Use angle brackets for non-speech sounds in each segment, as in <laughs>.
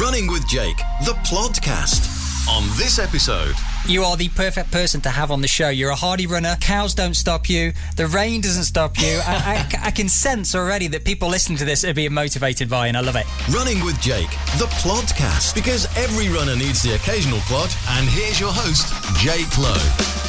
Running with Jake, the podcast. On this episode, You are the perfect person to have on the show. You're a hardy runner. Cows don't stop you. The rain doesn't stop you. I, I- I can sense already that people listening to this are being motivated by, and I love it. Running with Jake, the podcast, Because every runner needs the occasional plod. And here's your host, Jake Lowe.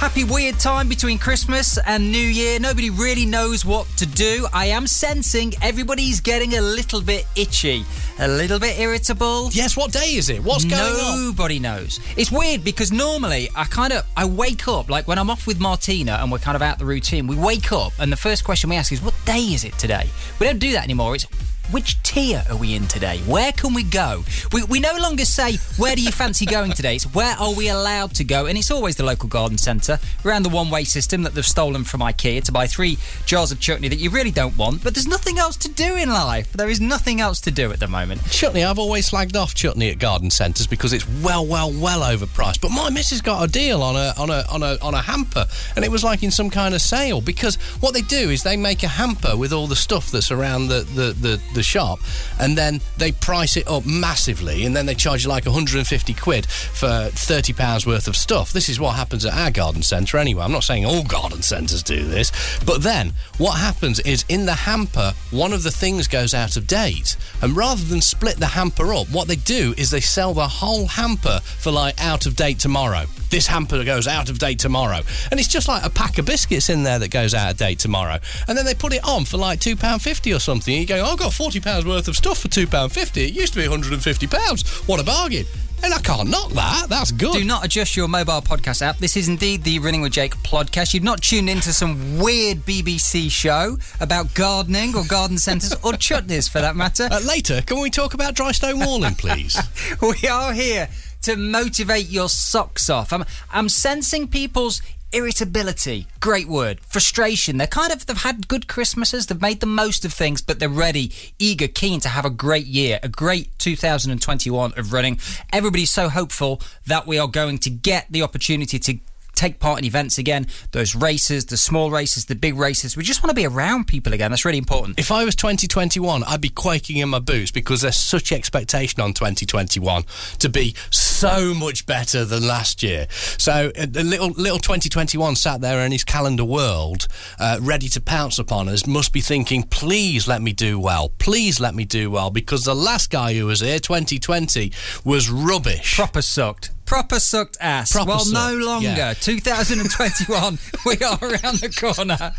Happy weird time between Christmas and New Year. Nobody really knows what to do. I am sensing everybody's getting a little bit itchy, a little bit irritable. Yes, what day is it? What's going on? Nobody knows. It's weird because normally I kind of I wake up like when I'm off with Martina and we're kind of out the routine. We wake up and the first question we ask is, "What day is it today?" We don't do that anymore. It's which tier are we in today? Where can we go? We, we no longer say, Where do you fancy going today? It's where are we allowed to go? And it's always the local garden centre around the one way system that they've stolen from IKEA to buy three jars of chutney that you really don't want. But there's nothing else to do in life. There is nothing else to do at the moment. Chutney, I've always slagged off chutney at garden centres because it's well, well, well overpriced. But my missus got a deal on a on a on a on a hamper, and it was like in some kind of sale because what they do is they make a hamper with all the stuff that's around the the, the, the shop, and then they price it up massively, and then they charge you like 150 quid for 30 pounds worth of stuff. This is what happens at our garden centre anyway. I'm not saying all garden centres do this, but then what happens is in the hamper, one of the things goes out of date, and rather than split the hamper up, what they do is they sell the whole hamper for like out of date tomorrow. This hamper goes out of date tomorrow, and it's just like a pack of biscuits in there that goes out of date tomorrow, and then they put it on for like two pound fifty or something. And you go, oh, I've got forty pounds worth of stuff for two pound fifty. It used to be one hundred and fifty pounds. What a bargain! And I can't knock that. That's good. Do not adjust your mobile podcast app. This is indeed the Running with Jake podcast. You've not tuned into some weird BBC show about gardening or garden <laughs> centres or chutneys for that matter. Uh, later, can we talk about dry stone walling, please? <laughs> we are here to motivate your socks off. I'm, I'm sensing people's irritability. Great word. Frustration. They're kind of, they've had good Christmases, they've made the most of things, but they're ready, eager, keen to have a great year, a great 2021 of running. Everybody's so hopeful that we are going to get the opportunity to take part in events again, those races, the small races, the big races. We just want to be around people again. That's really important. If I was 2021, I'd be quaking in my boots because there's such expectation on 2021 to be so much better than last year. So uh, the little little 2021 sat there in his calendar world, uh, ready to pounce upon us, must be thinking, please let me do well, please let me do well, because the last guy who was here, 2020, was rubbish. Proper sucked. Proper sucked ass. Proper well, no longer. <laughs> yeah. 2021, we are around the corner.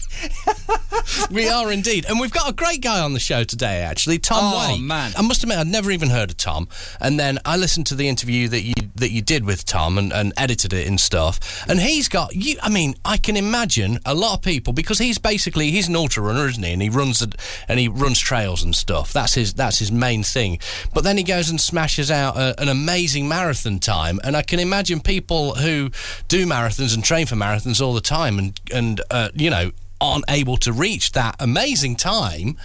we are indeed, and we've got a great guy on the show today. Actually, Tom Oh, Wake. man. I must admit, I'd never even heard of Tom, and then I listened to the interview that you that you did with Tom and, and edited it and stuff. And he's got you. I mean, I can imagine a lot of people because he's basically he's an ultra runner, isn't he? And he runs and he runs trails and stuff. That's his that's his main thing. But then he goes and smashes out a, an amazing marathon time, and I can imagine people who do marathons and train for marathons all the time, and and uh, you know aren't able to reach that amazing time.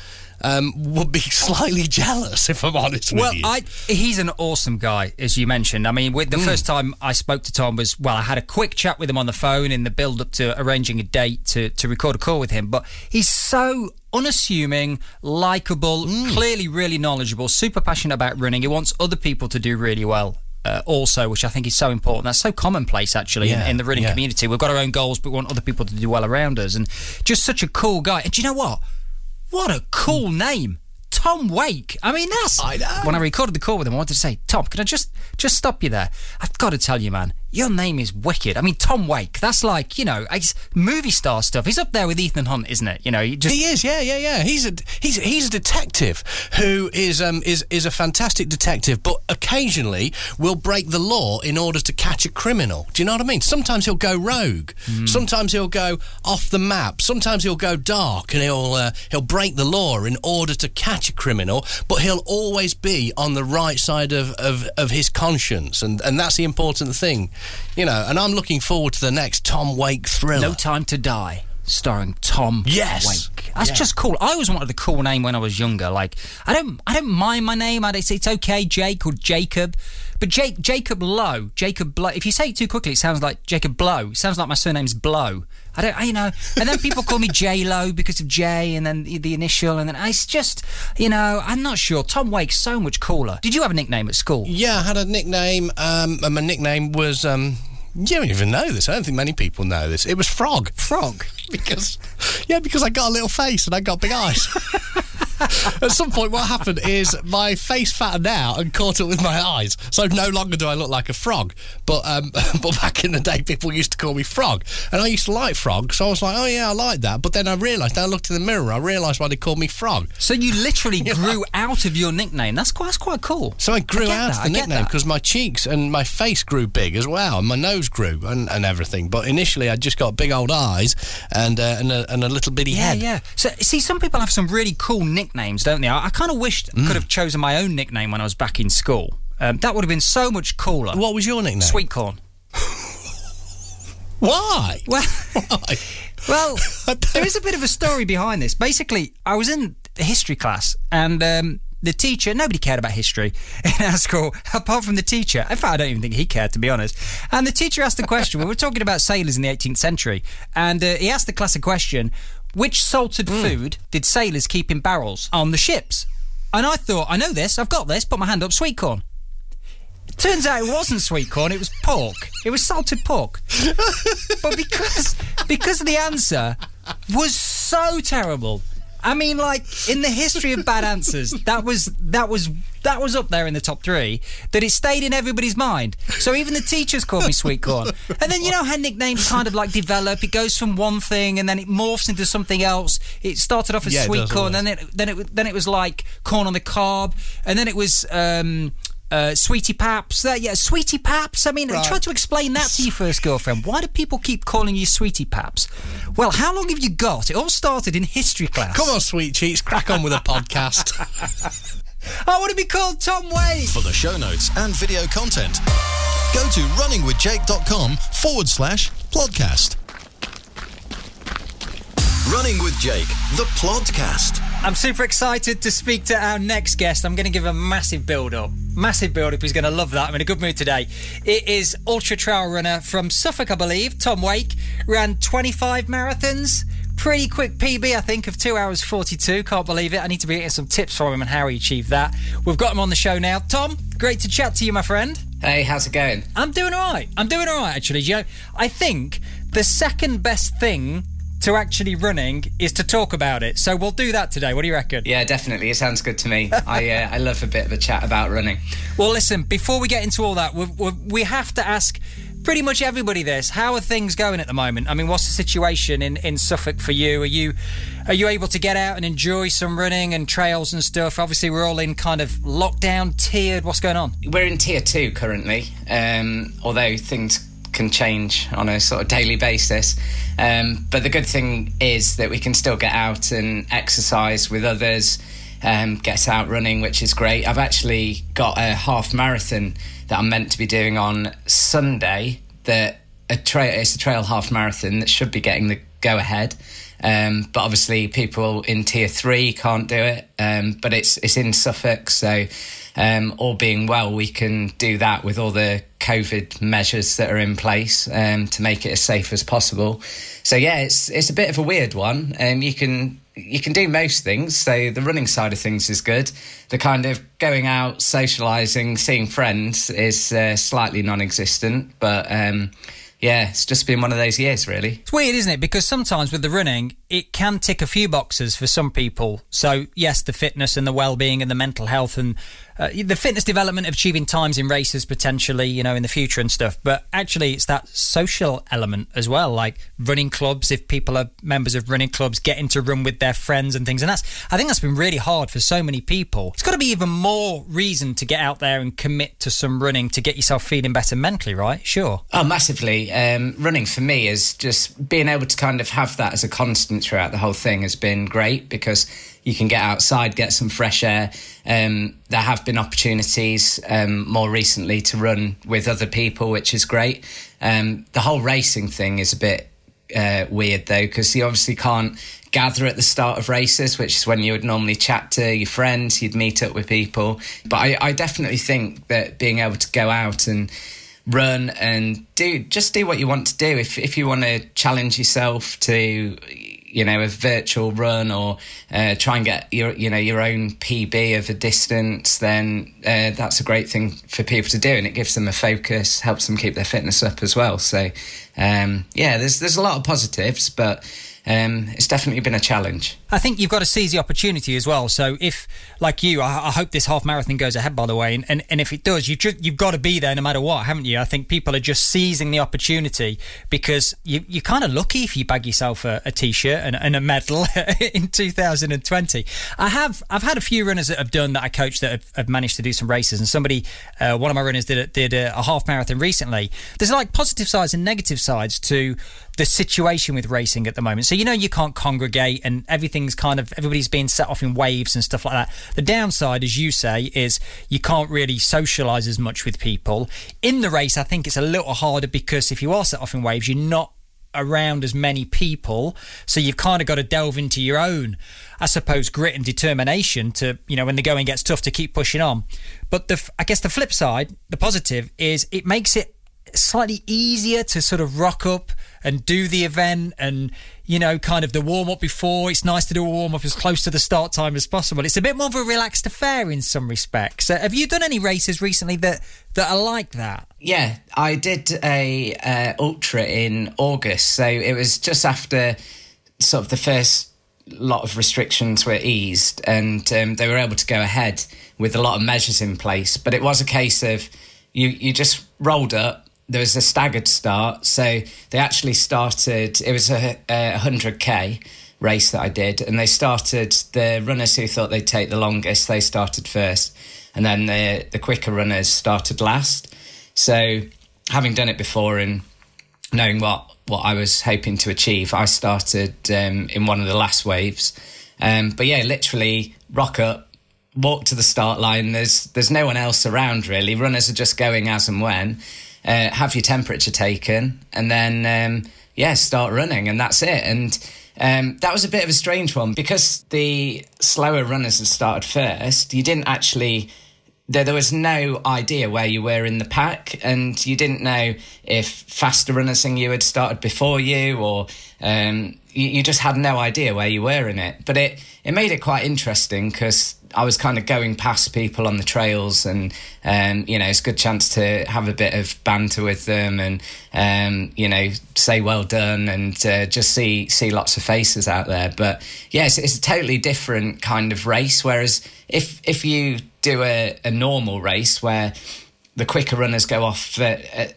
Um, would be <laughs> slightly jealous if I'm honest with you. Well. I, he's an awesome guy, as you mentioned. I mean, with the first time I spoke to Tom was, well, I had a quick chat with him on the phone in the build up to arranging a date to, to record a call with him. But he's so unassuming, likable, clearly really knowledgeable, super passionate about running. He wants other people to do really well. Uh, also, which I think is so important. That's so commonplace, actually, Yeah, in, in the running yeah. community. We've got our own goals, but we want other people to do well around us. And just such a cool guy. And do you know what? What a cool name. Tom Wake. I mean, that's. I. When I recorded the call with him, I wanted to say, Tom, can I just just stop you there? I've got to tell you, man, your name is wicked. I mean, Tom Wake. That's like you know, it's movie star stuff. He's up there with Ethan Hunt, isn't it? You know, you just He is, yeah, yeah, yeah. He's a he's he's a detective who is um is is a fantastic detective, but occasionally will break the law in order to catch a criminal. Do you know what I mean? Sometimes he'll go rogue. Sometimes he'll go off the map. Sometimes he'll go dark and he'll uh, he'll break the law in order to catch a criminal. But he'll always be on the right side of, of, of his conscience, and and that's the important thing, you know. And I'm looking forward to the next Tom Wake thriller. no time to die. Starring Tom Yes. Wake. That's Yeah. just cool. I always wanted a cool name when I was younger. Like I don't, I don't mind my name. I it's, it's okay, Jake or Jacob, but Jake, Jacob Lowe, Jacob Blow. If you say it too quickly, it sounds like Jacob Blow. It sounds like my surname's Blow. I don't, I, you know. And then people call me <laughs> J Lo because of J, and then the, the initial, and then it's just, you know, I'm not sure. Tom Wake's so much cooler. Did you have a nickname at school? Yeah, I had a nickname, um, and my nickname was. Um, you don't even know this. I don't think many people know this. It was Frog. Frog. <laughs> because yeah, because I got a little face and I got big eyes. <laughs> <laughs> At some point, what happened is my face fattened out and caught up with my eyes, so no longer do I look like a frog. But um, <laughs> but back in the day, people used to call me Frog, and I used to like Frog, so I was like, oh yeah, I like that. But then I realised, I looked in the mirror, I realised why they called me Frog. So you literally <laughs> grew out of your nickname. That's quite, that's quite cool. So I grew I out that, of the nickname because my cheeks and my face grew big as well, and my nose grew and, and everything. But initially, I just got big old eyes and uh, and, a, and a little bitty Yeah, head. yeah. So, see, some people have some really cool nicknames, don't they? I, I kind of wished I Mm. could have chosen my own nickname when I was back in school. Um, that would have been so much cooler. What was your nickname? Sweet corn. <laughs> Why? Well, Why? <laughs> well, <laughs> there is a bit of a story behind this. Basically, I was in the history class, and um, the teacher, nobody cared about history in our school, apart from the teacher. In fact, I don't even think he cared, to be honest. And the teacher asked the question. we were talking about sailors in the 18th century, and uh, he asked the class a question which salted hmm. food did sailors keep in barrels on the ships? And I thought, I know this, I've got this, put my hand up, sweet corn. Turns out it wasn't sweet corn, it was pork. It was salted pork. <laughs> but because because the answer was so terrible. I mean, like in the history of bad answers, that was that was that was up there in the top three. That it stayed in everybody's mind. So even the teachers called me sweet corn. And then you know how nicknames kind of like develop. It goes from one thing and then it morphs into something else. It started off as Yeah, sweet corn, then it then it then it was like corn on the cob, and then it was. Um, uh, Sweetie Paps, that yeah, Sweetie Paps. I mean, Right. try to explain that to your first girlfriend. Why do people keep calling you Sweetie Paps? Well, how long have you got? It all started in history class. Come on, sweet cheeks, crack on with a podcast. <laughs> I want to be called Tom Wade. For the show notes and video content, go to runningwithjake.com forward slash podcast. Running with Jake, the podcast. I'm super excited to speak to our next guest. I'm going to give a massive build up. Massive build up. He's going to love that. I'm in a good mood today. It is ultra trail runner from Suffolk, I believe. Tom Wake ran 25 marathons. Pretty quick PB, I think, of 2 hours 42. Can't believe it. I need to be getting some tips from him on how he achieved that. We've got him on the show now. Tom, great to chat to you, my friend. Hey, how's it going? I'm doing all right. I'm doing all right, actually. You know, I think the second best thing to actually running is to talk about it. So we'll do that today. What do you reckon? Yeah, definitely. It sounds good to me. I uh, I love a bit of a chat about running. Well, listen, before we get into all that, we we we have to ask pretty much everybody this. How are things going at the moment? I mean, what's the situation in, in Suffolk for you? Are you are you able to get out and enjoy some running and trails and stuff? Obviously, we're all in kind of lockdown, tiered. What's going on? We're in tier two currently, um, although things can change on a sort of daily basis. Um, but the good thing is that we can still get out and exercise with others, um, get out running, which is great. I've actually got a half marathon that I'm meant to be doing on Sunday. That a trail it's a trail half marathon that should be getting the go ahead. Um, but obviously, people in tier three can't do it. Um, but it's it's in Suffolk, so um, all being well, we can do that with all the COVID measures that are in place um, to make it as safe as possible. So yeah, it's it's a bit of a weird one. Um, you can you can do most things. So the running side of things is good. The kind of going out, socialising, seeing friends is uh, slightly non-existent. But um, yeah, it's just been one of those years, really. It's weird, isn't it? Because sometimes with the running, it can tick a few boxes for some people. So, yes, the fitness and the well-being and the mental health and uh, the fitness development of achieving times in races potentially, you know, in the future and stuff. But actually, it's that social element as well, like running clubs. If people are members of running clubs, getting to run with their friends and things, and that's I think that's been really hard for so many people. It's got to be even more reason to get out there and commit to some running to get yourself feeling better mentally, right? Sure. Oh, massively. Um, running for me is just being able to kind of have that as a constant throughout the whole thing has been great because you can get outside, get some fresh air. Um, there have been opportunities um, more recently to run with other people, which is great. Um, the whole racing thing is a bit uh, weird though because you obviously can't gather at the start of races, which is when you would normally chat to your friends, you'd meet up with people. But I, I definitely think that being able to go out and run and do just do what you want to do. If if you want to challenge yourself to you know a virtual run or uh, try and get your you know your own PB of a distance, then uh, that's a great thing for people to do, and it gives them a focus, helps them keep their fitness up as well. So um, yeah, there's there's a lot of positives, but um, it's definitely been a challenge. I think you've got to seize the opportunity as well. So if, like you, I, I hope this half marathon goes ahead, by the way, and, and, and if it does, you just, you've got to be there no matter what, haven't you? I think people are just seizing the opportunity because you, you're kind of lucky if you bag yourself a a t-shirt and, and a medal <laughs> in 2020. I have, I've had a few runners that have done that I coached that have, have managed to do some races, and somebody, uh, one of my runners did a, did a, a half marathon recently. There's like positive sides and negative sides to the situation with racing at the moment. So you know you can't congregate and everything's kind of everybody's being set off in waves and stuff like that. The downside, as you say, is you can't really socialise as much with people. In the race, I think it's a little harder because if you are set off in waves, you're not around as many people so you've kind of got to delve into your own i suppose grit and determination to you know when the going gets tough to keep pushing on but the i guess the flip side the positive is it makes it slightly easier to sort of rock up and do the event and you know kind of the warm up before it's nice to do a warm up as close to the start time as possible it's a bit more of a relaxed affair in some respects uh, have you done any races recently that that are like that Yeah, I did a uh, ultra in August, so it was just after sort of the first lot of restrictions were eased, and um, they were able to go ahead with a lot of measures in place. But it was a case of you you just rolled up. There was a staggered start, so they actually started. It was a, a hundred k race that I did, and they started the runners who thought they'd take the longest. They started first, and then the the quicker runners started last. So, having done it before and knowing what what I was hoping to achieve, I started um, in one of the last waves. Um, but yeah, literally rock up, walk to the start line. There's there's no one else around really. Runners are just going as and when. Uh, have your temperature taken, and then um, yeah, start running, and that's it. And um, that was a bit of a strange one because the slower runners had started first. You didn't actually there, there was no idea where you were in the pack, and you didn't know if faster runners than you had started before you, or um, you, you just had no idea where you were in it. But it it made it quite interesting because I was kind of going past people on the trails, and um, you know, it's a good chance to have a bit of banter with them, and um, you know, say well done, and uh, just see see lots of faces out there. But yes, it's a totally different kind of race. Whereas if if you do a, a normal race where the quicker runners go off uh, uh,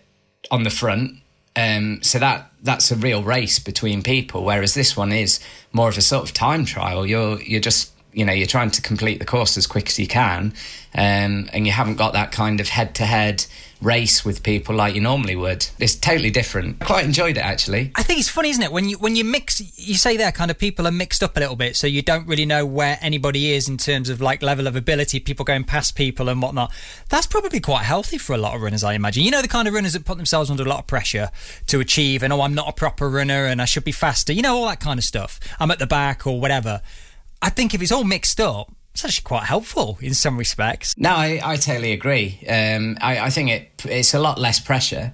on the front. Um, so that that's a real race between people, whereas this one is more of a sort of time trial. You're you're just you know you're trying to complete the course as quick as you can, um, and you haven't got that kind of head to head race with people like you normally would. It's totally different. I quite enjoyed it actually. I think it's funny, isn't it? When you when you mix, you say there, kind of people are mixed up a little bit, so you don't really know where anybody is in terms of like level of ability, people going past people and whatnot. That's probably quite healthy for a lot of runners, I imagine. You know, the kind of runners that put themselves under a lot of pressure to achieve, and oh, I'm not a proper runner, and I should be faster. You know, all that kind of stuff. I'm at the back or whatever. I think if it's all mixed up, it's actually quite helpful in some respects. No, I, I totally agree. Um, I, I think it it's a lot less pressure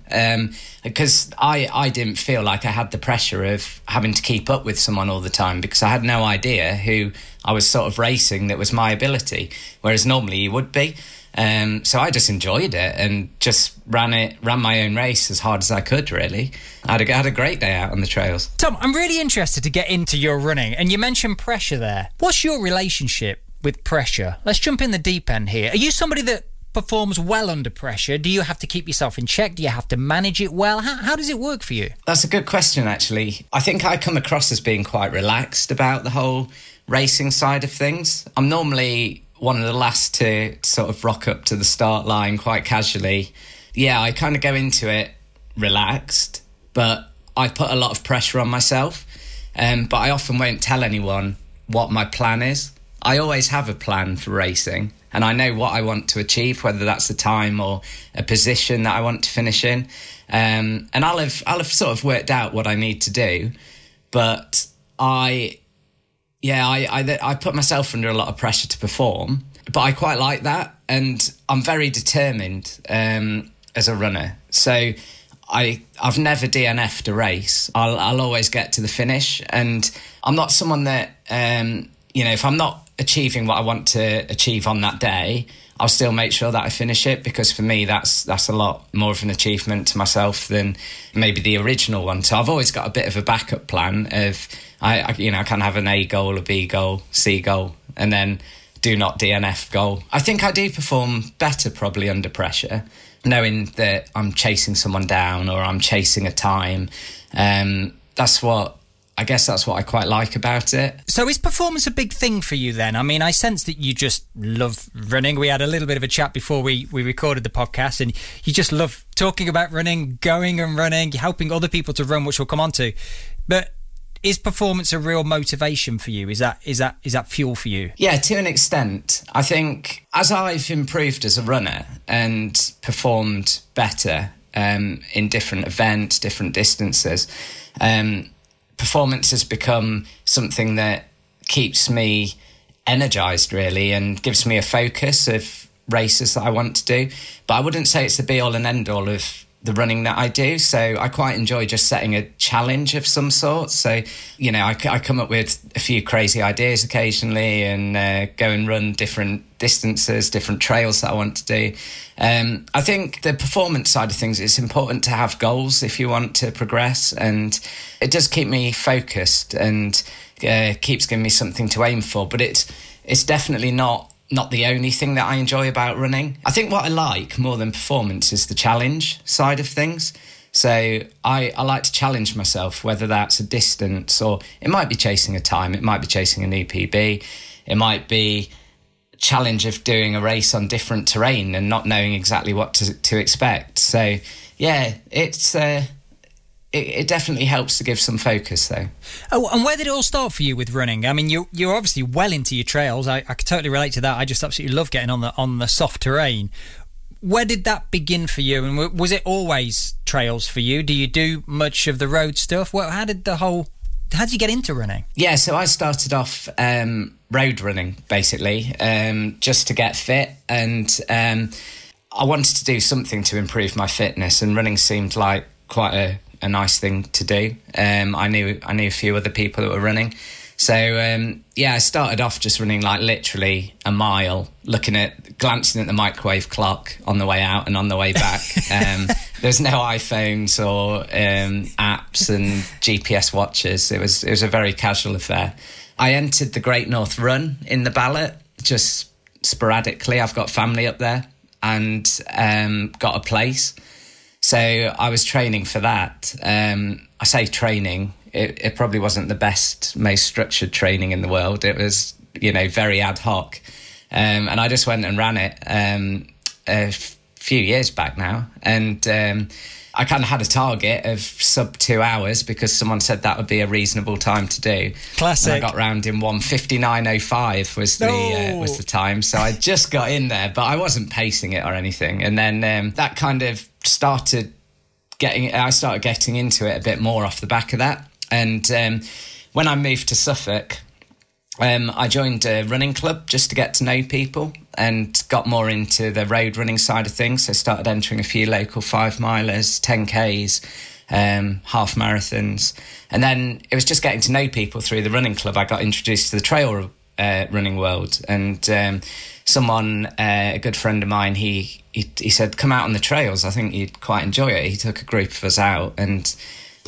because I, I didn't feel like I had the pressure of having to keep up with someone all the time because I had no idea who I was sort of racing that was my ability, whereas normally you would be. Um, so I just enjoyed it and just ran it, ran my own race as hard as I could. Really, I had a, had a great day out on the trails. Tom, I'm really interested to get into your running, and you mentioned pressure there. What's your relationship with pressure? Let's jump in the deep end here. Are you somebody that performs well under pressure? Do you have to keep yourself in check? Do you have to manage it well? How, how does it work for you? That's a good question, actually. I think I come across as being quite relaxed about the whole racing side of things. I'm normally one of the last to sort of rock up to the start line quite casually. Yeah, I kind of go into it relaxed, but I put a lot of pressure on myself. Um, but I often won't tell anyone what my plan is. I always have a plan for racing and I know what I want to achieve, whether that's a time or a position that I want to finish in. Um, and I'll have I'll have sort of worked out what I need to do, but I, yeah, I, I I put myself under a lot of pressure to perform, but I quite like that, and I'm very determined um, as a runner. So I I've never DNF'd a race. I'll I'll always get to the finish, and I'm not someone that um, you know if I'm not achieving what I want to achieve on that day, I'll still make sure that I finish it because for me that's that's a lot more of an achievement to myself than maybe the original one. So I've always got a bit of a backup plan of I, I you know I can have an A goal, a B goal, C goal, and then do not DNF goal. I think I do perform better probably under pressure, knowing that I'm chasing someone down or I'm chasing a time. Um, that's what I guess that's what I quite like about it. So is performance a big thing for you then? I mean, I sense that you just love running. We had a little bit of a chat before we, we recorded the podcast and you just love talking about running, going and running, helping other people to run, which we'll come on to. But is performance a real motivation for you? Is that is that is that fuel for you? Yeah, to an extent. I think as I've improved as a runner and performed better um, in different events, different distances, um, performance has become something that keeps me energized really and gives me a focus of races that I want to do. But I wouldn't say it's the be all and end all of the running that I do. So I quite enjoy just setting a challenge of some sort. So, you know, I, I come up with a few crazy ideas occasionally and uh, go and run different distances, different trails that I want to do. Um, I think the performance side of things, it's important to have goals if you want to progress. And it does keep me focused and uh, keeps giving me something to aim for. But it's, it's definitely not not the only thing that I enjoy about running. I think what I like more than performance is the challenge side of things. So I, I like to challenge myself, whether that's a distance or it might be chasing a time, it might be chasing an new PB, it might be challenge of doing a race on different terrain and not knowing exactly what to, to expect. So yeah, it's uh, it, it, definitely helps to give some focus though. Oh, and where did it all start for you with running? I mean, you you're obviously well into your trails. I, I could totally relate to that. I just absolutely love getting on the on the soft terrain. Where did that begin for you? And was it always trails for you? Do you do much of the road stuff? Well, how did the whole how did you get into running? Yeah, so I started off um, road running basically, um, just to get fit, and um, I wanted to do something to improve my fitness, and running seemed like quite a a nice thing to do. Um, I knew I knew a few other people that were running, so um, yeah, I started off just running like literally a mile, looking at glancing at the microwave clock on the way out and on the way back. <laughs> um, there's no iPhones or um, apps and GPS watches. It was it was a very casual affair. I entered the Great North Run in the Ballot just sporadically. I've got family up there and um, got a place. So I was training for that. Um, I say training, it, it, probably wasn't the best, most structured training in the world. It was, you know, very ad hoc. Um, and I just went and ran it um, a f- few years back now. And um, I kind of had a target of sub two hours because someone said that would be a reasonable time to do. Classic. And I got round in one fifty nine oh five was the uh, was the time. So I just got in there, but I wasn't pacing it or anything. And then um, that kind of started getting. I started getting into it a bit more off the back of that. And um, when I moved to Suffolk, um, I joined a running club just to get to know people and got more into the road running side of things. So I started entering a few local five milers, 10Ks, um, half marathons. And then it was just getting to know people through the running club. I got introduced to the trail uh, running world. And um, someone, uh, a good friend of mine, he, he, he said, Come out on the trails. I think you'd quite enjoy it. He took a group of us out and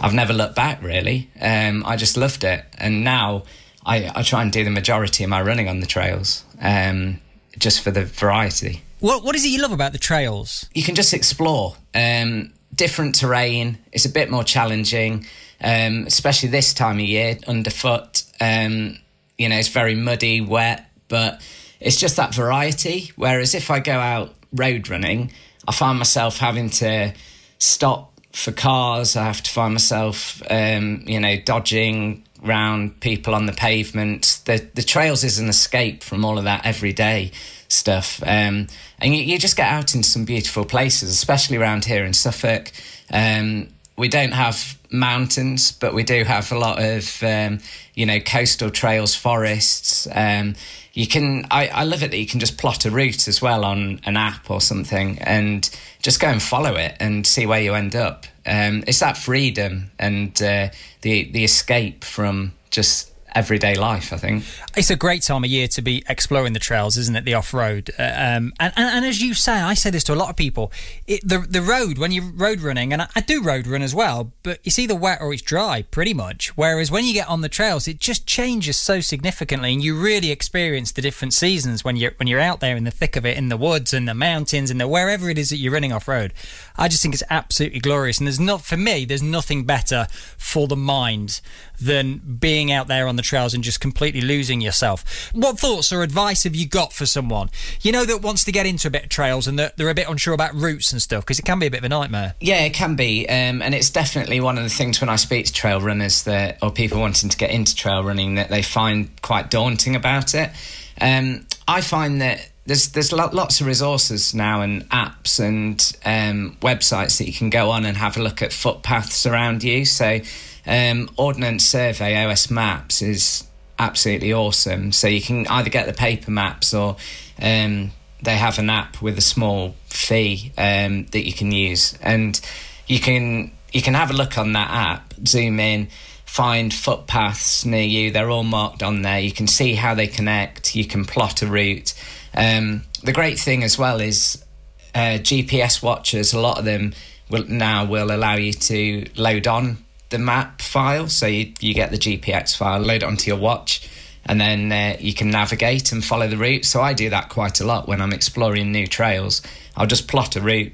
I've never looked back really. Um, I just loved it. And now, I, I try and do the majority of my running on the trails, um, just for the variety. What What is it you love about the trails? You can just explore um, different terrain. It's a bit more challenging, um, especially this time of year underfoot. Um, you know, it's very muddy, wet, but it's just that variety. Whereas if I go out road running, I find myself having to stop for cars. I have to find myself, um, you know, dodging round, people on the pavement. The the trails is an escape from all of that everyday stuff, um, and you, you, just get out into some beautiful places, especially around here in Suffolk. Um, we don't have mountains, but we do have a lot of um, you know coastal trails, forests. Um, you can I, I love it that you can just plot a route as well on an app or something and just go and follow it and see where you end up. Um, it's that freedom and uh, the the escape from just everyday life. I think it's a great time of year to be exploring the trails, isn't it? The off road, uh, um, and, and, and as you say, I say this to a lot of people. It, the the road when you're road running, and I, I, do road run as well, but it's either wet or it's dry, pretty much. Whereas when you get on the trails, it just changes so significantly, and you really experience the different seasons when you're when you're out there in the thick of it, in the woods and the mountains and the wherever it is that you're running off road. I just think it's absolutely glorious, and there's not for me. There's nothing better for the mind than being out there on the trails and just completely losing yourself. What thoughts or advice have you got for someone you know that wants to get into a bit of trails and that they're a bit unsure about routes and stuff because it can be a bit of a nightmare? Yeah, it can be, um, and it's definitely one of the things when I speak to trail runners that or people wanting to get into trail running that they find quite daunting about it. Um, I find that there's there's lots of resources now and apps and um, websites that you can go on and have a look at footpaths around you. So um, Ordnance Survey OS Maps is absolutely awesome. So you can either get the paper maps or um, they have an app with a small fee um, that you can use, and you can you can have a look on that app, zoom in, find footpaths near you. They're all marked on there. You can see how they connect. You can plot a route. Um, the great thing as well is uh, GPS watchers. A lot of them will now will allow you to load on the map file. So you, you get the GPX file, load it onto your watch, and then uh, you can navigate and follow the route. So I do that quite a lot when I'm exploring new trails. I'll just plot a route,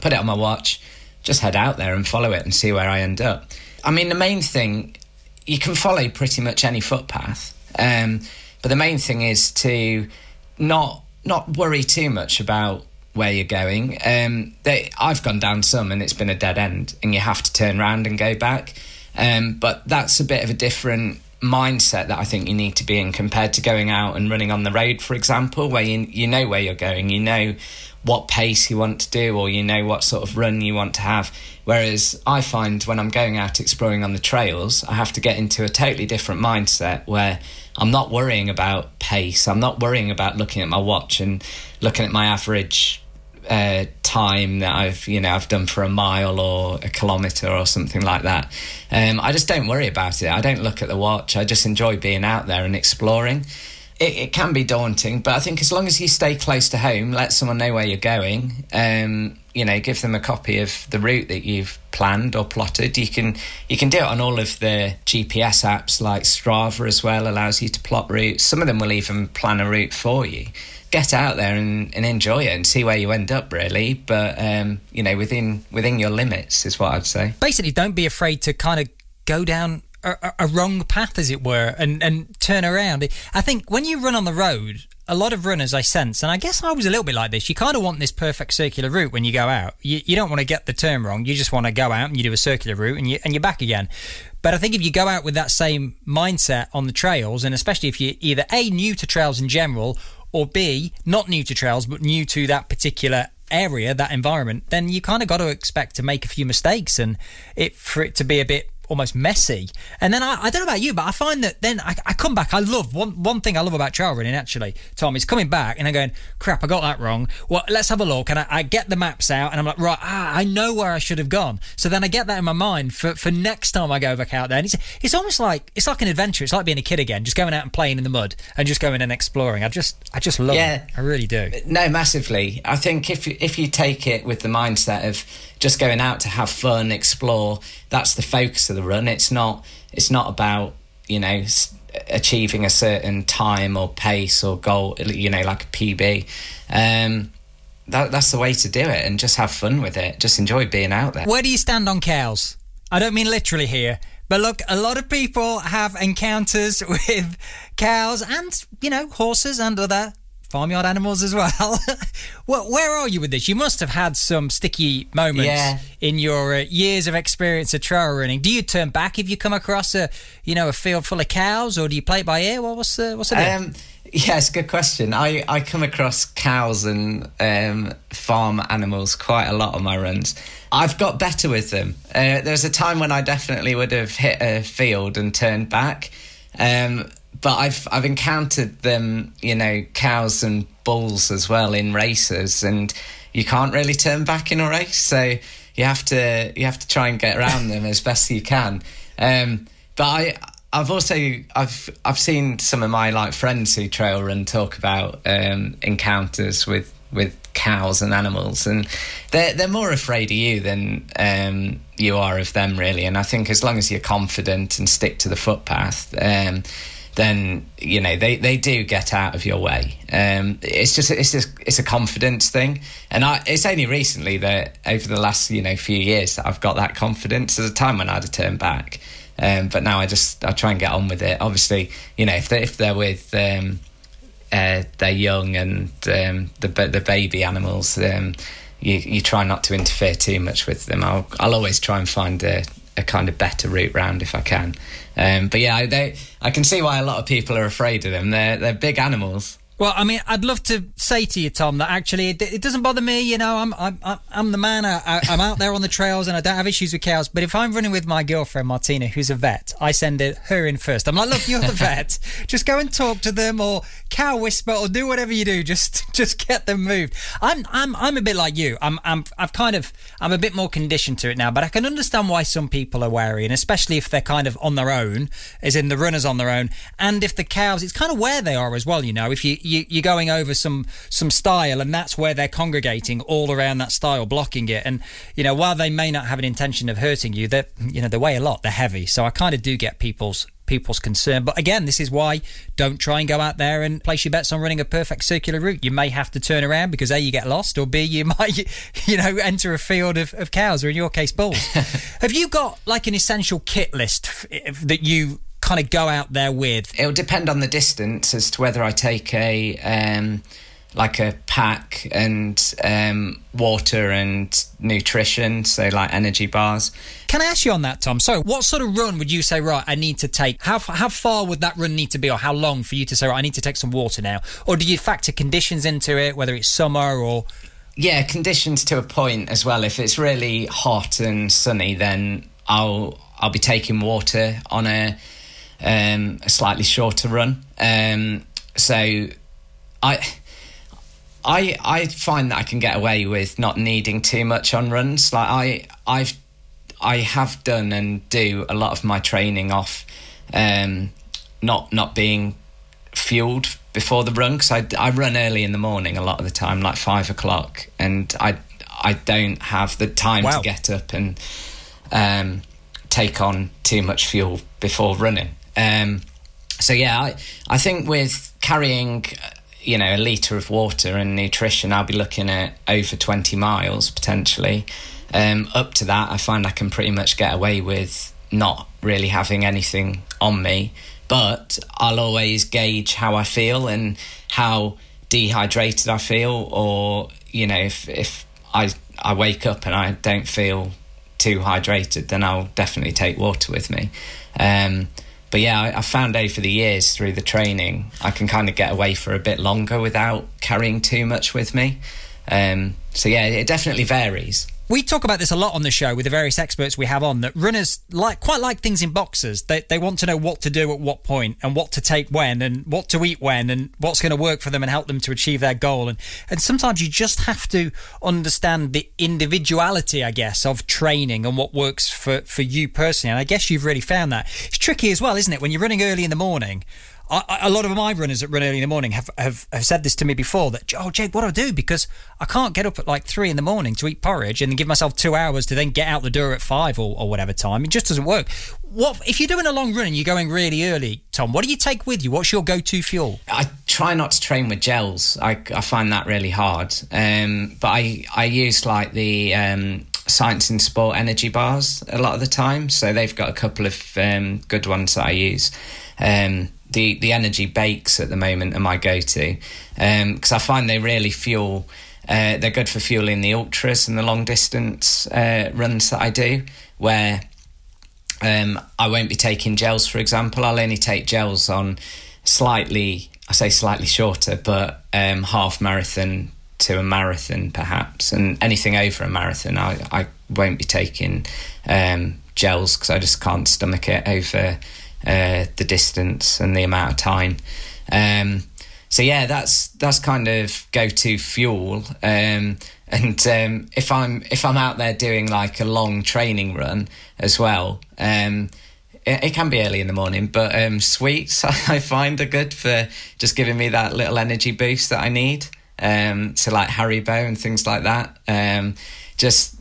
put it on my watch, just head out there and follow it and see where I end up. I mean, the main thing, you can follow pretty much any footpath, um, but the main thing is to not not worry too much about where you're going. Um, they, I've gone down some and it's been a dead end, and you have to turn around and go back. Um, but that's a bit of a different mindset that I think you need to be in compared to going out and running on the road, for example, where you you know where you're going, you know what pace you want to do, or you know what sort of run you want to have. Whereas I find when I'm going out exploring on the trails, I have to get into a totally different mindset where I'm not worrying about pace. I'm not worrying about looking at my watch and looking at my average uh, time that I've you know I've done for a mile or a kilometre or something like that. Um, I just don't worry about it. I don't look at the watch. I just enjoy being out there and exploring. It, it can be daunting, but I think as long as you stay close to home, let someone know where you're going. Um, you know, give them a copy of the route that you've planned or plotted. You can you can do it on all of the GPS apps like Strava as well. Allows you to plot routes. Some of them will even plan a route for you get out there and, and enjoy it and see where you end up really but um, you know within within your limits is what i'd say basically don't be afraid to kind of go down a, a, wrong path as it were and and turn around i think when you run on the road a lot of runners I sense, and I guess I was a little bit like this. You kind of want this perfect circular route when you go out. You, you don't want to get the turn wrong. You just want to go out and you do a circular route and you and you're back again. But I think if you go out with that same mindset on the trails, and especially if you're either a new to trails in general or B, not new to trails, but new to that particular area, that environment, then you kind of got to expect to make a few mistakes and it for it to be a bit almost messy. And then I, I don't know about you, but I find that then I, I come back. I love one one thing I love about trail running actually, Tom, is coming back and I'm going, crap, I got that wrong. Well, let's have a look. And I, I get the maps out and I'm like, right, ah, I know where I should have gone. So then I get that in my mind for, for next time I go back out there. And it's it's almost like it's like an adventure. It's like being a kid again, just going out and playing in the mud and just going and exploring. I just I just love yeah. it. I really do. No, massively. I think if you, if you take it with the mindset of just going out to have fun, explore. That's the focus of the run. It's not. It's not about you know achieving a certain time or pace or goal. You know, like a PB. Um, that, that's the way to do it, and just have fun with it. Just enjoy being out there. Where do you stand on cows? I don't mean literally here, but look, a lot of people have encounters <laughs> with cows and you know horses and other farmyard animals as well. <laughs> well, where are you with this? You must have had some sticky moments Yeah. in your uh, years of experience of trail running. Do you turn back if you come across a, you know, a field full of cows, or do you play it by ear? Well, what's the what's the deal? Um, yeah, it's a good question. I, I come across cows and um, farm animals quite a lot on my runs. I've got better with them. Uh, there was a time when I definitely would have hit a field and turned back. Um, but I've I've encountered them, you know, cows and bulls as well in races, and you can't really turn back in a race. So you have to you have to try and get around them as best you can. Um, but I I've also I've I've seen some of my like friends who trail run talk about um, encounters with with cows and animals, and they're they're more afraid of you than um, you are of them, really. And I think as long as you're confident and stick to the footpath. Then you know they, they do get out of your way. Um, it's just it's just it's a confidence thing, and I, it's only recently that over the last you know few years that I've got that confidence. There's a time when I'd have turned back, um, but now I just I try and get on with it. Obviously, you know if they if they're with um, uh, they're young and um, the the baby animals, um, you you try not to interfere too much with them. I'll I'll always try and find a, a kind of better route round if I can. Um, but yeah, I, they I can see why a lot of people are afraid of them. They're they're big animals. Well, I mean, I'd love to say to you, Tom, that actually it, it doesn't bother me. You know, I'm I'm I'm- the man. I, I- I'm out there on the trails, and I don't have issues with cows. But if I'm running with my girlfriend Martina, who's a vet, I send it, her in first. I'm like, look, you're the <laughs> vet. Just go and talk to them, or cow whisper, or do whatever you do. Just just get them moved. I'm I'm I'm a bit like you. I'm I'm I've kind of I'm a bit more conditioned to it now. But I can understand why some people are wary, and especially if they're kind of on their own, as in the runners on their own, and if the cows, it's kind of where they are as well. You know, if you, you you're going over some some stile, and that's where they're congregating all around that stile, blocking it, and you know, while they may not have an intention of hurting you, they you know they weigh a lot, they're heavy. So I kind of do get people's people's concern. But again, this is why don't try and go out there and place your bets on running a perfect circular route. You may have to turn around because A, you get lost, or B, you <laughs> might, you know, enter a field of, of cows, or in your case, bulls. <laughs> have you got like an essential kit list f- that you kind of go out there with? It'll depend on the distance as to whether I take a um, like a pack and um, water and nutrition, so like energy bars. Can I ask you on that, Tom? So, what sort of run would you say, right, I need to take? How, how far would that run need to be, or how long for you to say, right, I need to take some water now? Or do you factor conditions into it, whether it's summer or. Yeah, conditions to a point as well. If it's really hot and sunny, then I'll I'll be taking water on a um, a slightly shorter run. Um, so I. I I find that I can get away with not needing too much on runs. Like I I've I have done and do a lot of my training off um, not not being fueled before the run because I, I run early in the morning a lot of the time, like five o'clock, and I I don't have the time Wow. to get up and um, take on too much fuel before running. Um, so yeah, I I think with carrying uh, you know a liter of water and nutrition, I'll be looking at over twenty miles potentially. Um, up to that, I find I can pretty much get away with not really having anything on me, but I'll always gauge how I feel and how dehydrated I feel, or you know if if I I wake up and I don't feel too hydrated, then I'll definitely take water with me. Um, but yeah, I, I found over the years through the training, I can kind of get away for a bit longer without carrying too much with me. Um, so yeah, it definitely varies. We talk about this a lot on the show with the various experts we have on that runners like quite like things in boxes. They they want to know what to do at what point and what to take when and what to eat when and what's going to work for them and help them to achieve their goal. And and sometimes you just have to understand the individuality, I guess, of training and what works for for you personally. And I guess you've really found that. It's tricky as well, isn't it? When you're running early in the morning. I, a lot of my runners that run early in the morning have, have, have said this to me before that, oh, Jake, what do I do? Because I can't get up at like three in the morning to eat porridge and then give myself two hours to then get out the door at five or, or whatever time. It just doesn't work. What If you're doing a long run and you're going really early, Tom, what do you take with you? What's your go to fuel? I try not to train with gels. I, I find that really hard. Um, but I, I use like the um, Science in Sport energy bars a lot of the time. So they've got a couple of um, good ones that I use. Um, the the energy bakes at the moment are my go-to because I find they really fuel. Uh, they're good for fueling the ultras and the long distance uh, runs that I do, where um, I won't be taking gels, for example. I'll only take gels on slightly, I say slightly shorter, but um, half marathon to a marathon perhaps, and anything over a marathon, I, I won't be taking um, gels because I just can't stomach it over uh, the distance and the amount of time. Um, so yeah, that's that's kind of go to fuel. Um, and um, if I'm if I'm out there doing like a long training run as well, um, it, it, can be early in the morning. But um, sweets <laughs> I find are good for just giving me that little energy boost that I need. Um, so like Haribo and things like that. Just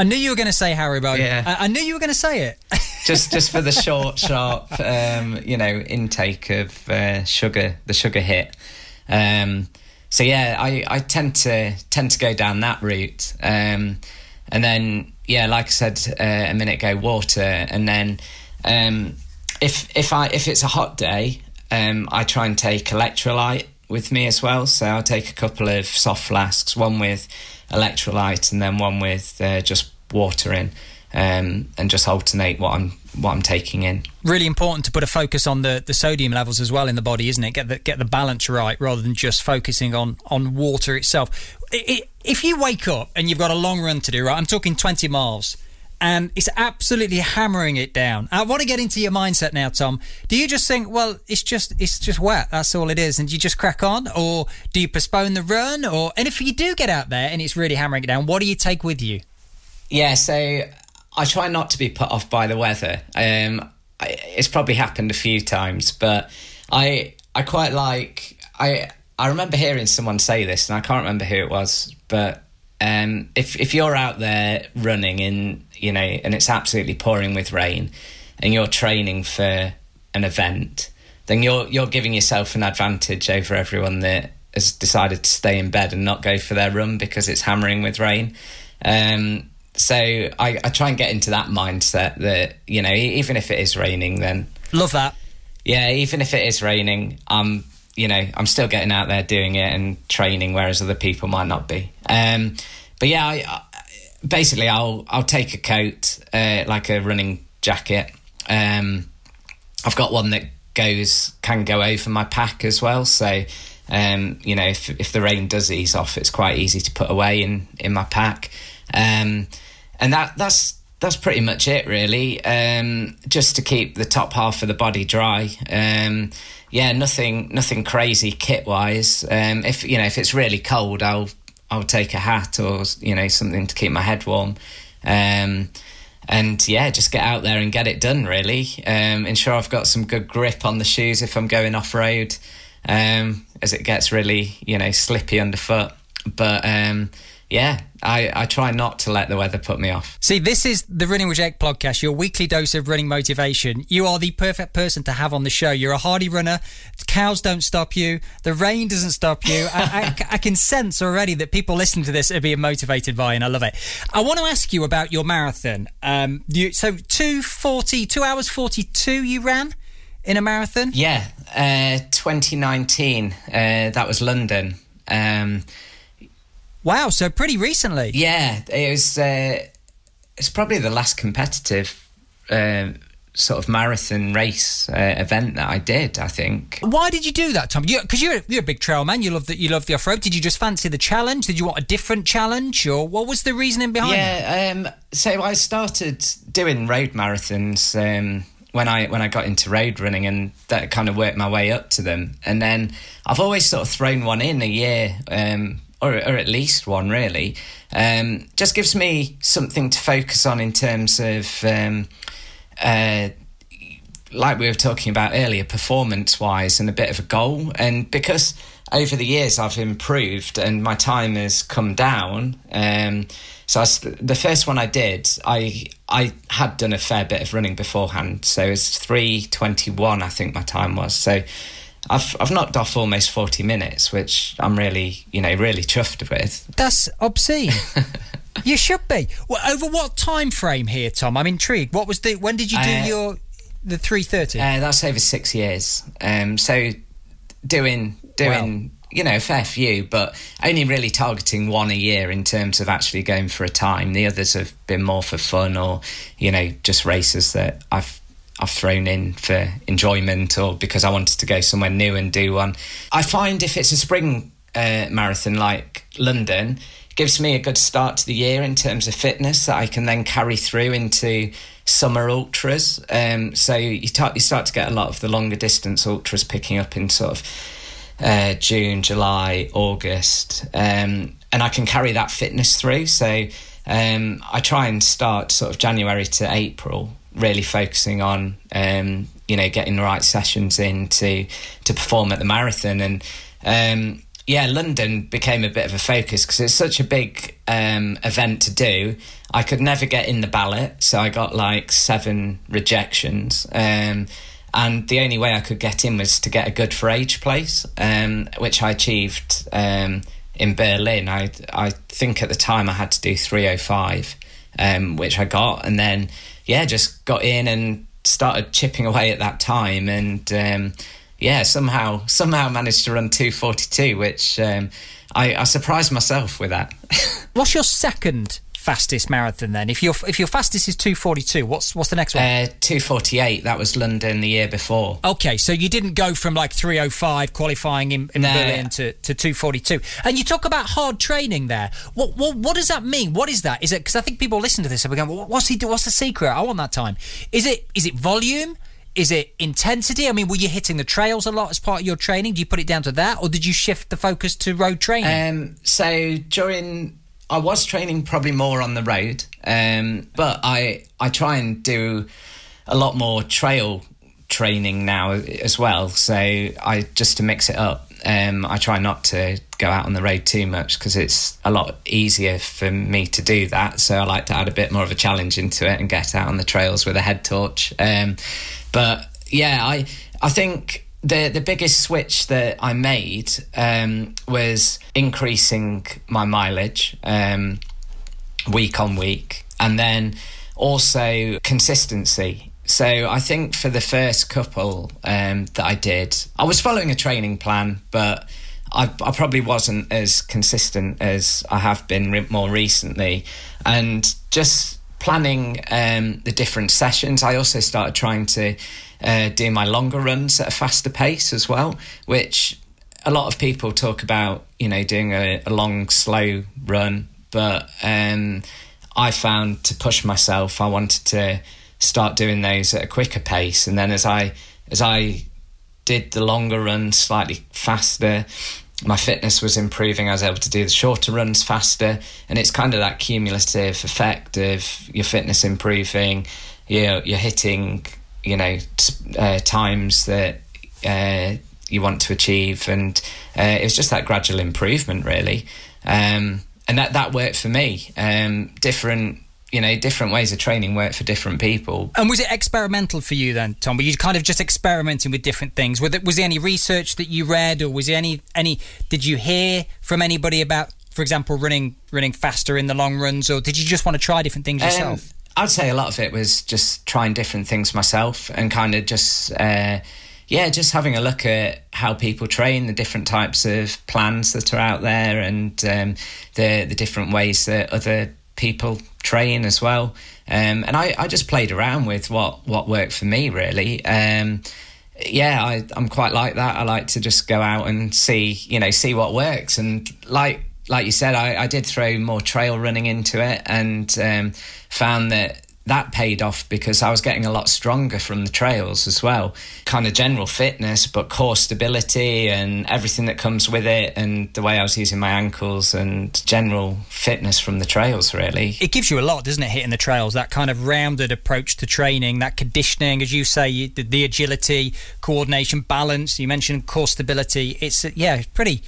I knew you were going to say Harry, Haribo. Yeah. I, I knew you were going to say it. <laughs> just just for the short, sharp, um, you know, intake of uh, sugar, the sugar hit. Um, so yeah, I, I tend to tend to go down that route, um, and then yeah, like I said uh, a minute ago, water, and then um, if if I if it's a hot day, um, I try and take electrolyte with me as well. So I'll take a couple of soft flasks, one with electrolyte, and then one with uh, just water in um, and just alternate what I'm what I'm taking in. Really important to put a focus on the, the sodium levels as well in the body, isn't it? Get the get the balance right rather than just focusing on on water itself. It, it, if you wake up and you've got a long run to do, right? I'm talking 20 miles. And it's absolutely hammering it down. I want to get into your mindset now, Tom. Do you just think, well, it's just it's just wet, that's all it is, and you just crack on, or do you postpone the run, or and if you do get out there and it's really hammering it down, what do you take with you? Yeah, so I try not to be put off by the weather. Um, I, it's probably happened a few times, but I I quite like I I remember hearing someone say this, and I can't remember who it was, but um, if if you're out there running in you know and it's absolutely pouring with rain, and you're training for an event, then you're you're giving yourself an advantage over everyone that has decided to stay in bed and not go for their run because it's hammering with rain. Um, so I, I try and get into that mindset that you know even if it is raining then love that yeah even if it is raining i'm you know i'm still getting out there doing it and training whereas other people might not be um, but yeah I, I, basically i'll i'll take a coat uh, like a running jacket um, i've got one that goes can go over my pack as well so um, you know if, if the rain does ease off it's quite easy to put away in in my pack um, and that that's that's pretty much it, really. Um, just to keep the top half of the body dry. Um, yeah, nothing nothing crazy kit wise. Um, if you know if it's really cold, I'll I'll take a hat or you know something to keep my head warm. Um, and yeah, just get out there and get it done. Really, um, ensure I've got some good grip on the shoes if I'm going off road, um, as it gets really you know slippy underfoot. But yeah, I, I try not to let the weather put me off. See, this is the Running with Jake podcast, your weekly dose of running motivation. You are the perfect person to have on the show. You're a hardy runner. Cows don't stop you. The rain doesn't stop you. I, I, <laughs> I, can sense already that people listening to this are being motivated by, and I love it. I want to ask you about your marathon. Um, you, so two forty, two hours forty two. You ran in a marathon. Yeah, uh, 2019. Uh, that was London. Um, Wow, so pretty recently. Yeah, it was. Uh, it's probably the last competitive uh, sort of marathon race uh, event that I did. I think. Why did you do that, Tom? Because you, are you're a big trail man. You love the you love the off road. Did you just fancy the challenge? Did you want a different challenge, or what was the reasoning behind it? Yeah. Um, so I started doing road marathons. Um, when I when I got into road running and that kind of worked my way up to them and then I've always sort of thrown one in a year um, or, or at least one really, um, just gives me something to focus on in terms of, um, uh, like we were talking about earlier, performance wise, and a bit of a goal. And because over the years I've improved and my time has come down. Um, so I, the first one I did, I I had done a fair bit of running beforehand. So it's three twenty one, I think my time was. So I've I've knocked off almost forty minutes, which I'm really you know really chuffed with. That's obscene. <laughs> you should be. Well, over what time frame here, Tom? I'm intrigued. What was the? When did you do uh, your? the 330? Uh, that's over six years. Um, so doing doing you know a fair few, but only really targeting one a year in terms of actually going for a time. The others have been more for fun or you know just races that I've I've thrown in for enjoyment or because I wanted to go somewhere new and do one. I find if it's a spring uh, marathon like London, gives me a good start to the year in terms of fitness that I can then carry through into summer ultras. Um, so you, ta- you start to get a lot of the longer distance ultras picking up in sort of uh, June, July, August, um, and I can carry that fitness through. So um, I try and start sort of January to April, really focusing on um, you know getting the right sessions in to to perform at the marathon and. Um, yeah, London became a bit of a focus because it's such a big um, event to do. I could never get in the ballot, so I got like seven rejections. Um, and the only way I could get in was to get a good for age place, um, which I achieved um, in Berlin. I I think at the time I had to do 305, um, which I got, and then yeah, just got in and started chipping away at that time, and um, yeah, somehow somehow managed to run 242, which um, I, I surprised myself with that. <laughs> What's your second fastest marathon then? If your if your fastest is 242, what's what's the next one? Uh, 248. That was London the year before. Okay, so you didn't go from like 305 qualifying in, in No. Berlin to, to 242. And you talk about hard training there. What what, what does that mean? What is that? Is it because I think people listen to this and we're going, well, what's he do? What's the secret? I want that time. Is it is it volume? Is it intensity? I mean, were you hitting the trails a lot as part of your training? Do you put it down to that, or did you shift the focus to road training? Um, so during, I was training probably more on the road, um, but I I try and do a lot more trail training now as well. So I just to mix it up. Um, I try not to go out on the road too much because it's a lot easier for me to do that. So I like to add a bit more of a challenge into it and get out on the trails with a head torch. Um, but yeah, I I think the the biggest switch that I made um, was increasing my mileage um, week on week, and then also consistency. So I think for the first couple um, that I did, I was following a training plan, but I, I probably wasn't as consistent as I have been re- more recently, and just planning um, the different sessions. I also started trying to uh, do my longer runs at a faster pace as well, which a lot of people talk about, you know, doing a, a long, slow run. But um, I found to push myself, I wanted to start doing those at a quicker pace. And then as I as I did the longer runs slightly faster, my fitness was improving. I was able to do the shorter runs faster, and it's kind of that cumulative effect of your fitness improving. You're you're hitting, you know, t- uh, times that uh, you want to achieve, and uh, it was just that gradual improvement, really. Um, and that that worked for me. Um, different, you know, different ways of training work for different people. And was it experimental for you then, Tom? Were you kind of just experimenting with different things? Was there, was there any research that you read, or was there any any? Did you hear from anybody about, for example, running running faster in the long runs, or did you just want to try different things yourself? Um, I'd say a lot of it was just trying different things myself and kind of just, uh, yeah, just having a look at how people train, the different types of plans that are out there, and um, the the different ways that other people train as well. Um, and I, I just played around with what what worked for me really. Um, yeah, I, I'm quite like that. I like to just go out and see, you know, see what works. And like like you said, I, I did throw more trail running into it and um, found that that paid off because I was getting a lot stronger from the trails as well. Kind of general fitness, but core stability and everything that comes with it, and the way I was using my ankles and general fitness from the trails, really. it gives you a lot, doesn't it? Hitting the trails, that kind of rounded approach to training, that conditioning, as you say, the, the agility, coordination, balance. You mentioned core stability. It's yeah, it's pretty.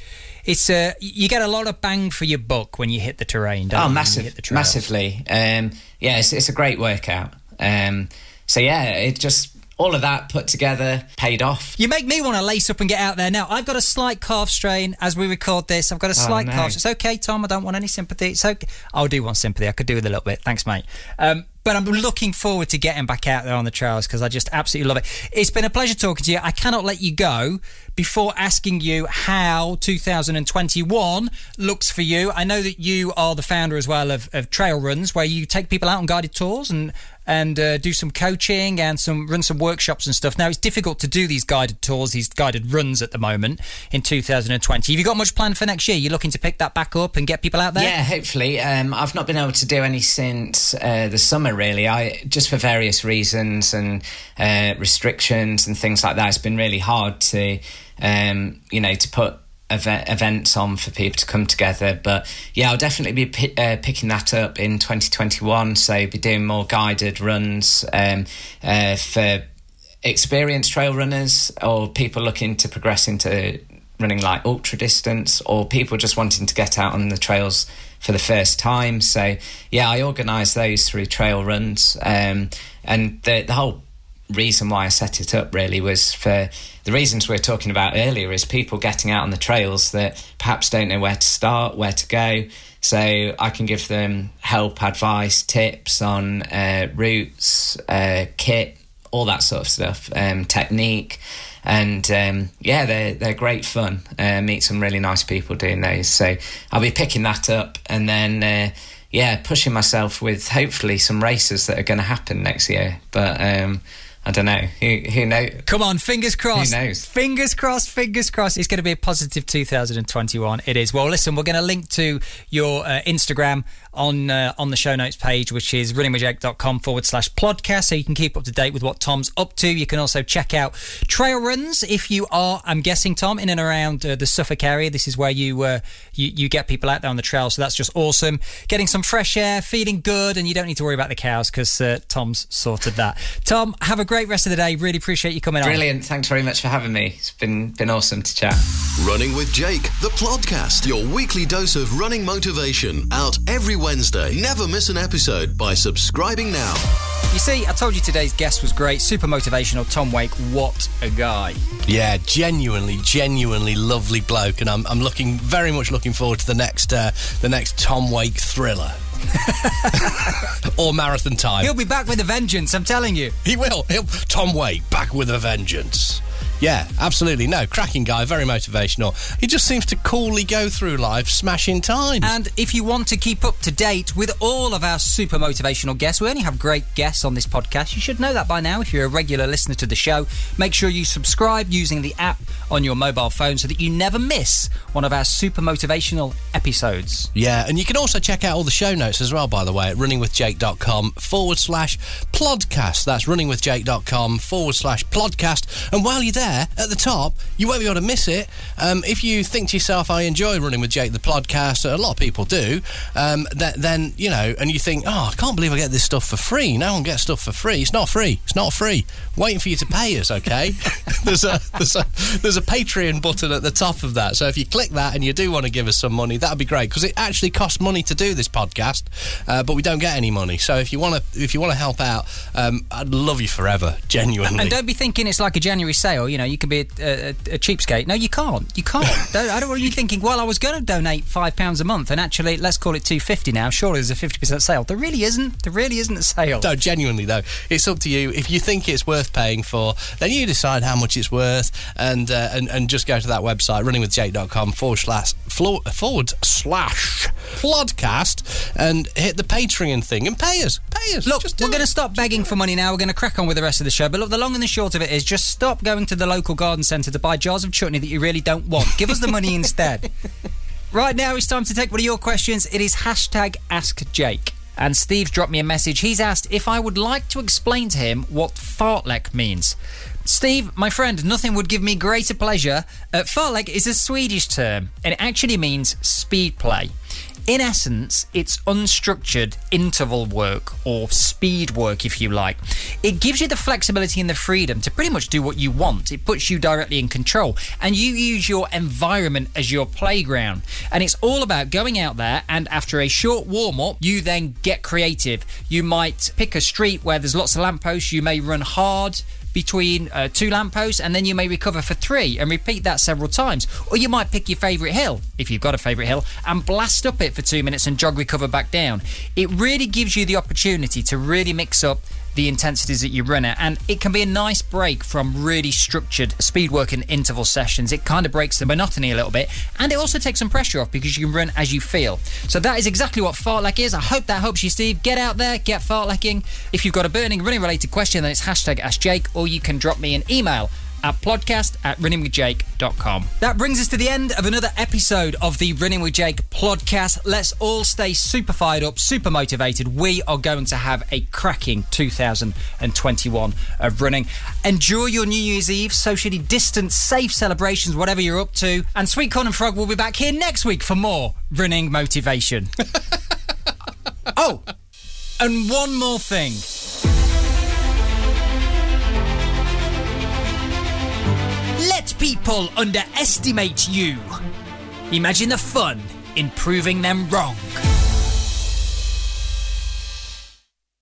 It's uh, you get a lot of bang for your buck when you hit the terrain. Don't Oh, you, massive, massively. Um, yeah, it's, it's a great workout. Um, so yeah, it just all of that put together paid off. You make me want to lace up and get out there now. I've got a slight calf strain as we record this. I've got a Oh, slight no. calf. It's okay, Tom. I don't want any sympathy. It's okay. I'll do want sympathy. I could do with a little bit. Thanks, mate. Um, but I'm looking forward to getting back out there on the trails because I just absolutely love it. It's been a pleasure talking to you. I cannot let you go before asking you how 2021 looks for you. I know that you are the founder as well of, of Trail Runs, where you take people out on guided tours and and uh, do some coaching and some run some workshops and stuff. Now it's difficult to do these guided tours, these guided runs at the moment in 2020. Have you got much planned for next year? You're looking to pick that back up and get people out there? Yeah, hopefully. Um, I've not been able to do any since uh, the summer, really. I just for various reasons and uh, restrictions and things like that. It's been really hard to, um, you know, to put event, events on for people to come together. But yeah, I'll definitely be uh, picking that up in 2021. So be doing more guided runs um, uh, for experienced trail runners or people looking to progress into running like ultra distance or people just wanting to get out on the trails for the first time. So yeah, I organise those through trail runs, um, and the the whole reason why I set it up really was for the reasons we are talking about earlier is people getting out on the trails that perhaps don't know where to start, where to go. So I can give them help, advice, tips on uh, routes, uh, kit, all that sort of stuff, um, technique. And um, yeah, they're they're great fun. Uh, meet some really nice people doing those. So I'll be picking that up, and then uh, yeah, pushing myself with hopefully some races that are going to happen next year. But um, I don't know. Who, who knows? Come on, fingers crossed. Who knows? Fingers crossed, fingers crossed. It's going to be a positive 2021. It is. Well, listen, we're going to link to your uh, Instagram on uh, on the show notes page, which is runningwithjake.com forward slash podcast, so you can keep up to date with what Tom's up to. You can also check out trail runs if you are, I'm guessing, Tom, in and around uh, the Suffolk area. This is where you, uh, you you get people out there on the trail, so that's just awesome. Getting some fresh air, feeling good, and you don't need to worry about the cows because uh, Tom's sorted that. Tom, have a great rest of the day. Really appreciate you coming Brilliant. on. Brilliant. Thanks very much for having me. It's been been awesome to chat. Running with Jake, the podcast, your weekly dose of running motivation, out every Wednesday. Never miss an episode by subscribing now. You see, I told you today's guest was great, super motivational. Tom Wake, what a guy! Yeah, genuinely, genuinely lovely bloke, and I'm, I'm looking very much looking forward to the next uh, the next Tom Wake thriller. <laughs> or marathon time. He'll be back with a vengeance, I'm telling you. He will. He'll, Tom Wake back with a vengeance. Yeah, absolutely. No, cracking guy, very motivational. He just seems to coolly go through life smashing time. And if you want to keep up to date with all of our super motivational guests, we only have great guests on this podcast. You should know that by now if you're a regular listener to the show. Make sure you subscribe using the app on your mobile phone so that you never miss one of our super motivational episodes. Yeah, and you can also check out all the show notes as well, by the way, at runningwithjake.com forward slash podcast. That's runningwithjake.com forward slash podcast. And while you're there, at the top, you won't be able to miss it. Um, if you think to yourself, I enjoy running with Jake the podcast, a lot of people do, um, that, then, you know, and you think, oh, I can't believe I get this stuff for free. No one gets stuff for free. It's not free. It's not free. Waiting for you to pay us, okay? <laughs> there's, a, there's, a, there's a Patreon button at the top of that. So if you click that and you do want to give us some money, that'd be great because it actually costs money to do this podcast, uh, but we don't get any money. So if you want to, if you want to help out, um, I'd love you forever, genuinely. And don't be thinking it's like a January sale. You know, you can be a, a, a cheapskate. No, you can't. You can't. <laughs> don't, I don't want you thinking. Well, I was going to donate five pounds a month, and actually, let's call it two fifty now. Surely there's a fifty percent sale. There really isn't. There really isn't a sale. No, genuinely though, it's up to you. If you think it's worth paying for, then you decide how much it's worth, and uh, and and just go to that website, runningwithjake.com forward slash forward slash podcast, and hit the Patreon thing and pay us. Pay us. Look, we're going to stop begging for money now. We're going to crack on with the rest of the show. But look, the long and the short of it is just stop going to the local garden centre to buy jars of chutney that you really don't want. Give us the money <laughs> instead. Right now, it's time to take one of your questions. It is hashtag Ask Jake. And Steve's dropped me a message. He's asked if I would like to explain to him what fartlek means. Steve, my friend, nothing would give me greater pleasure. Uh, fartlek is a Swedish term, and it actually means speed play. In essence, it's unstructured interval work or speed work, if you like. It gives you the flexibility and the freedom to pretty much do what you want. It puts you directly in control, and you use your environment as your playground. And it's all about going out there, and after a short warm up, you then get creative. You might pick a street where there's lots of lampposts, you may run hard between uh, two lampposts and then you may recover for three and repeat that several times. Or you might pick your favourite hill, if you've got a favourite hill, and blast up it for two minutes and jog recover back down. It really gives you the opportunity to really mix up the intensities that you run at. And it can be a nice break from really structured speed work and interval sessions. It kind of breaks the monotony a little bit. And it also takes some pressure off because you can run as you feel. So that is exactly what fartlek is. I hope that helps you, Steve. Get out there, get fartlecking. If you've got a burning running related question, then it's hashtag Ask Jake, or you can drop me an email at podcast at runningwithjake.com. That brings us to the end of another episode of the Running with Jake podcast. Let's all stay super fired up, super motivated. We are going to have a cracking 2021 of running. Enjoy your New Year's Eve, socially distant, safe celebrations, whatever you're up to. And Sweet Corn and Frog will be back here next week for more running motivation. <laughs> oh, and one more thing. Let people underestimate you. Imagine the fun in proving them wrong.